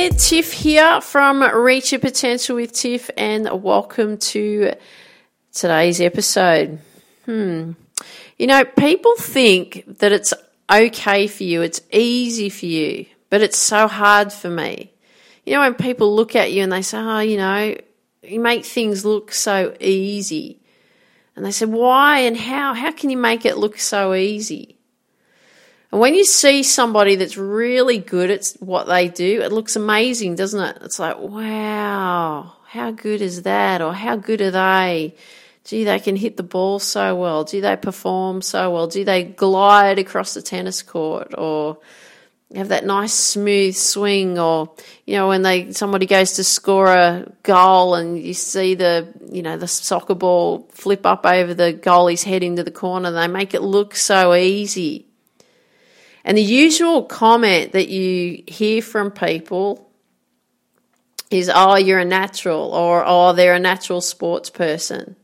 there, Tiff here from Reach Your Potential with Tiff, and welcome to today's episode. Hmm. You know, people think that it's okay for you, it's easy for you, but it's so hard for me. You know, when people look at you and they say, oh, you know, you make things look so easy. And they say, why and how? How can you make it look so easy? And when you see somebody that's really good at what they do, it looks amazing, doesn't it? It's like, wow, how good is that? Or how good are they? Gee, they can hit the ball so well. Do they perform so well. Do they glide across the tennis court or have that nice smooth swing or you know when they somebody goes to score a goal and you see the you know the soccer ball flip up over the goalie's head into the corner they make it look so easy and the usual comment that you hear from people is, oh, you're a natural, or oh, they're a natural sports person.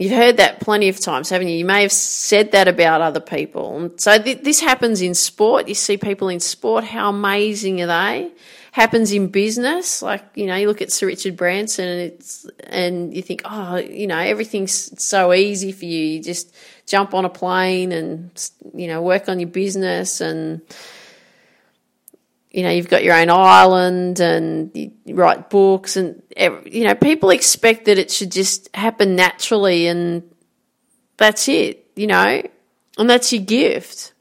You've heard that plenty of times, haven't you? You may have said that about other people. So th- this happens in sport. You see people in sport, how amazing are they? Happens in business, like you know, you look at Sir Richard Branson, and it's and you think, oh, you know, everything's so easy for you. You just jump on a plane and you know work on your business and you know you've got your own island and you write books and you know people expect that it should just happen naturally and that's it you know and that's your gift.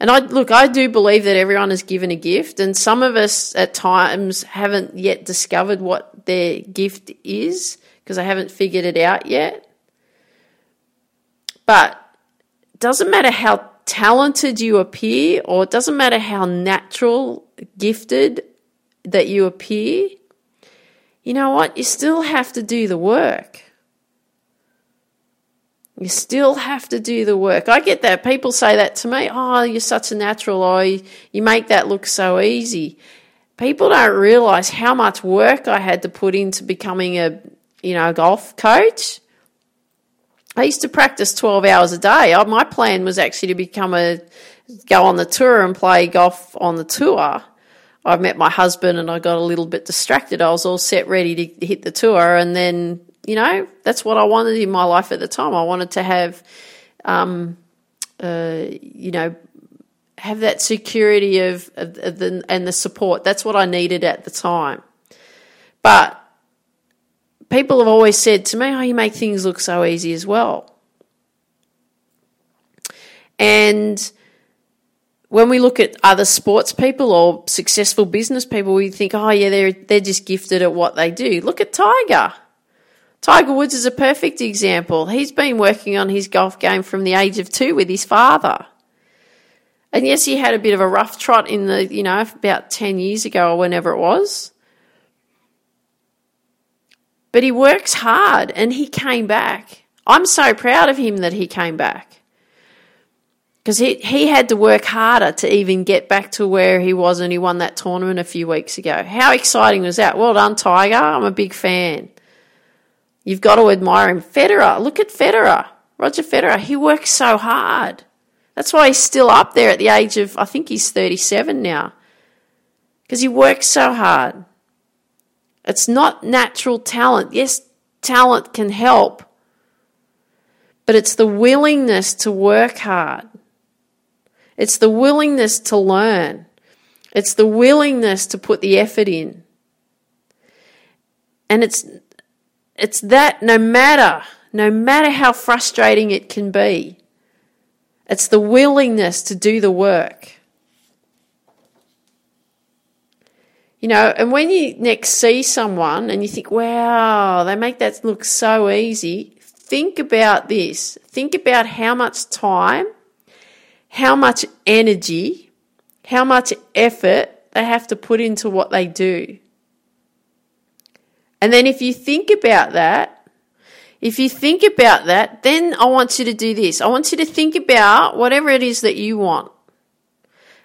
And I look I do believe that everyone is given a gift and some of us at times haven't yet discovered what their gift is because they haven't figured it out yet. But it doesn't matter how talented you appear, or it doesn't matter how natural, gifted that you appear, you know what? You still have to do the work. You still have to do the work. I get that. People say that to me. Oh, you're such a natural. Oh, you make that look so easy. People don't realize how much work I had to put into becoming a, you know, golf coach. I used to practice 12 hours a day. My plan was actually to become a, go on the tour and play golf on the tour. I met my husband and I got a little bit distracted. I was all set, ready to hit the tour. And then, you know, that's what I wanted in my life at the time. I wanted to have, um, uh, you know, have that security of, of, of the, and the support. That's what I needed at the time. But people have always said to me, Oh, you make things look so easy as well. And when we look at other sports people or successful business people, we think, oh yeah, they're they're just gifted at what they do. Look at Tiger. Tiger Woods is a perfect example. He's been working on his golf game from the age of two with his father. And yes, he had a bit of a rough trot in the, you know, about 10 years ago or whenever it was. But he works hard and he came back. I'm so proud of him that he came back. Because he, he had to work harder to even get back to where he was and he won that tournament a few weeks ago. How exciting was that? Well done, Tiger. I'm a big fan. You've got to admire him. Federer, look at Federer. Roger Federer, he works so hard. That's why he's still up there at the age of, I think he's 37 now. Because he works so hard. It's not natural talent. Yes, talent can help, but it's the willingness to work hard. It's the willingness to learn. It's the willingness to put the effort in. And it's it's that no matter no matter how frustrating it can be. It's the willingness to do the work. You know, and when you next see someone and you think, wow, they make that look so easy, think about this. Think about how much time, how much energy, how much effort they have to put into what they do. And then if you think about that, if you think about that, then I want you to do this. I want you to think about whatever it is that you want.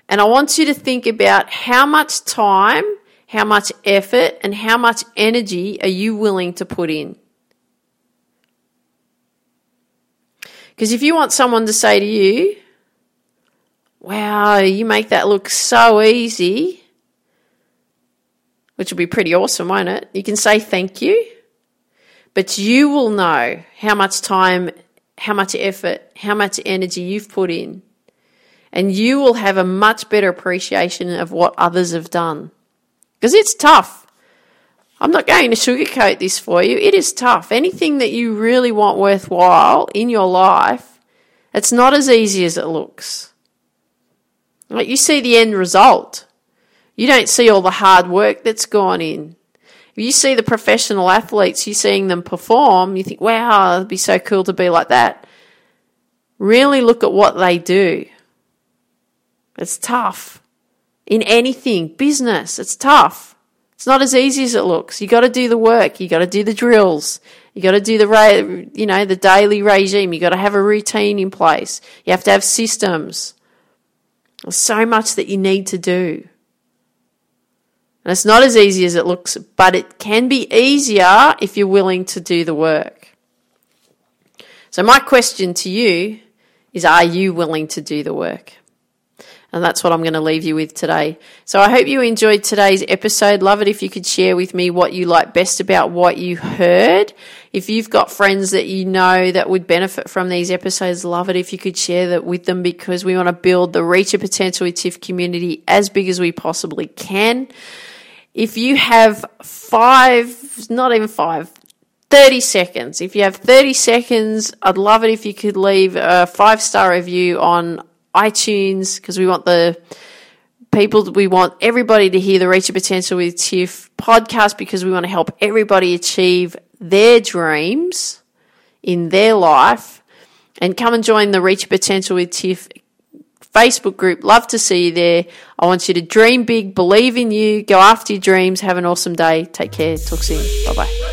And I want you to think about how much time how much effort and how much energy are you willing to put in? Because if you want someone to say to you, wow, you make that look so easy, which will be pretty awesome, won't it? You can say thank you, but you will know how much time, how much effort, how much energy you've put in. And you will have a much better appreciation of what others have done. Because it's tough. I'm not going to sugarcoat this for you. It is tough. Anything that you really want worthwhile in your life, it's not as easy as it looks. Like you see the end result. You don't see all the hard work that's gone in. If you see the professional athletes, you're seeing them perform, you think, wow, it'd be so cool to be like that. Really look at what they do. It's tough. In anything, business, it's tough. It's not as easy as it looks. You got to do the work. You got to do the drills. You got to do the you know the daily regime. You got to have a routine in place. You have to have systems. There's so much that you need to do. And it's not as easy as it looks, but it can be easier if you're willing to do the work. So my question to you is are you willing to do the work? And that's what I'm going to leave you with today. So I hope you enjoyed today's episode. Love it if you could share with me what you like best about what you heard. If you've got friends that you know that would benefit from these episodes, love it if you could share that with them because we want to build the Reach Your Potential with Tiff community as big as we possibly can. If you have five, not even five, 30 seconds. If you have 30 seconds, I'd love it if you could leave a five star review on iTunes because we want the people, we want everybody to hear the Reach Your Potential with Tiff podcast because we want to help everybody achieve their dreams in their life. And come and join the Reach Your Potential with Tiff Facebook group. Love to see you there. I want you to dream big, believe in you, go after your dreams. Have an awesome day. Take care. Talk soon. Bye bye.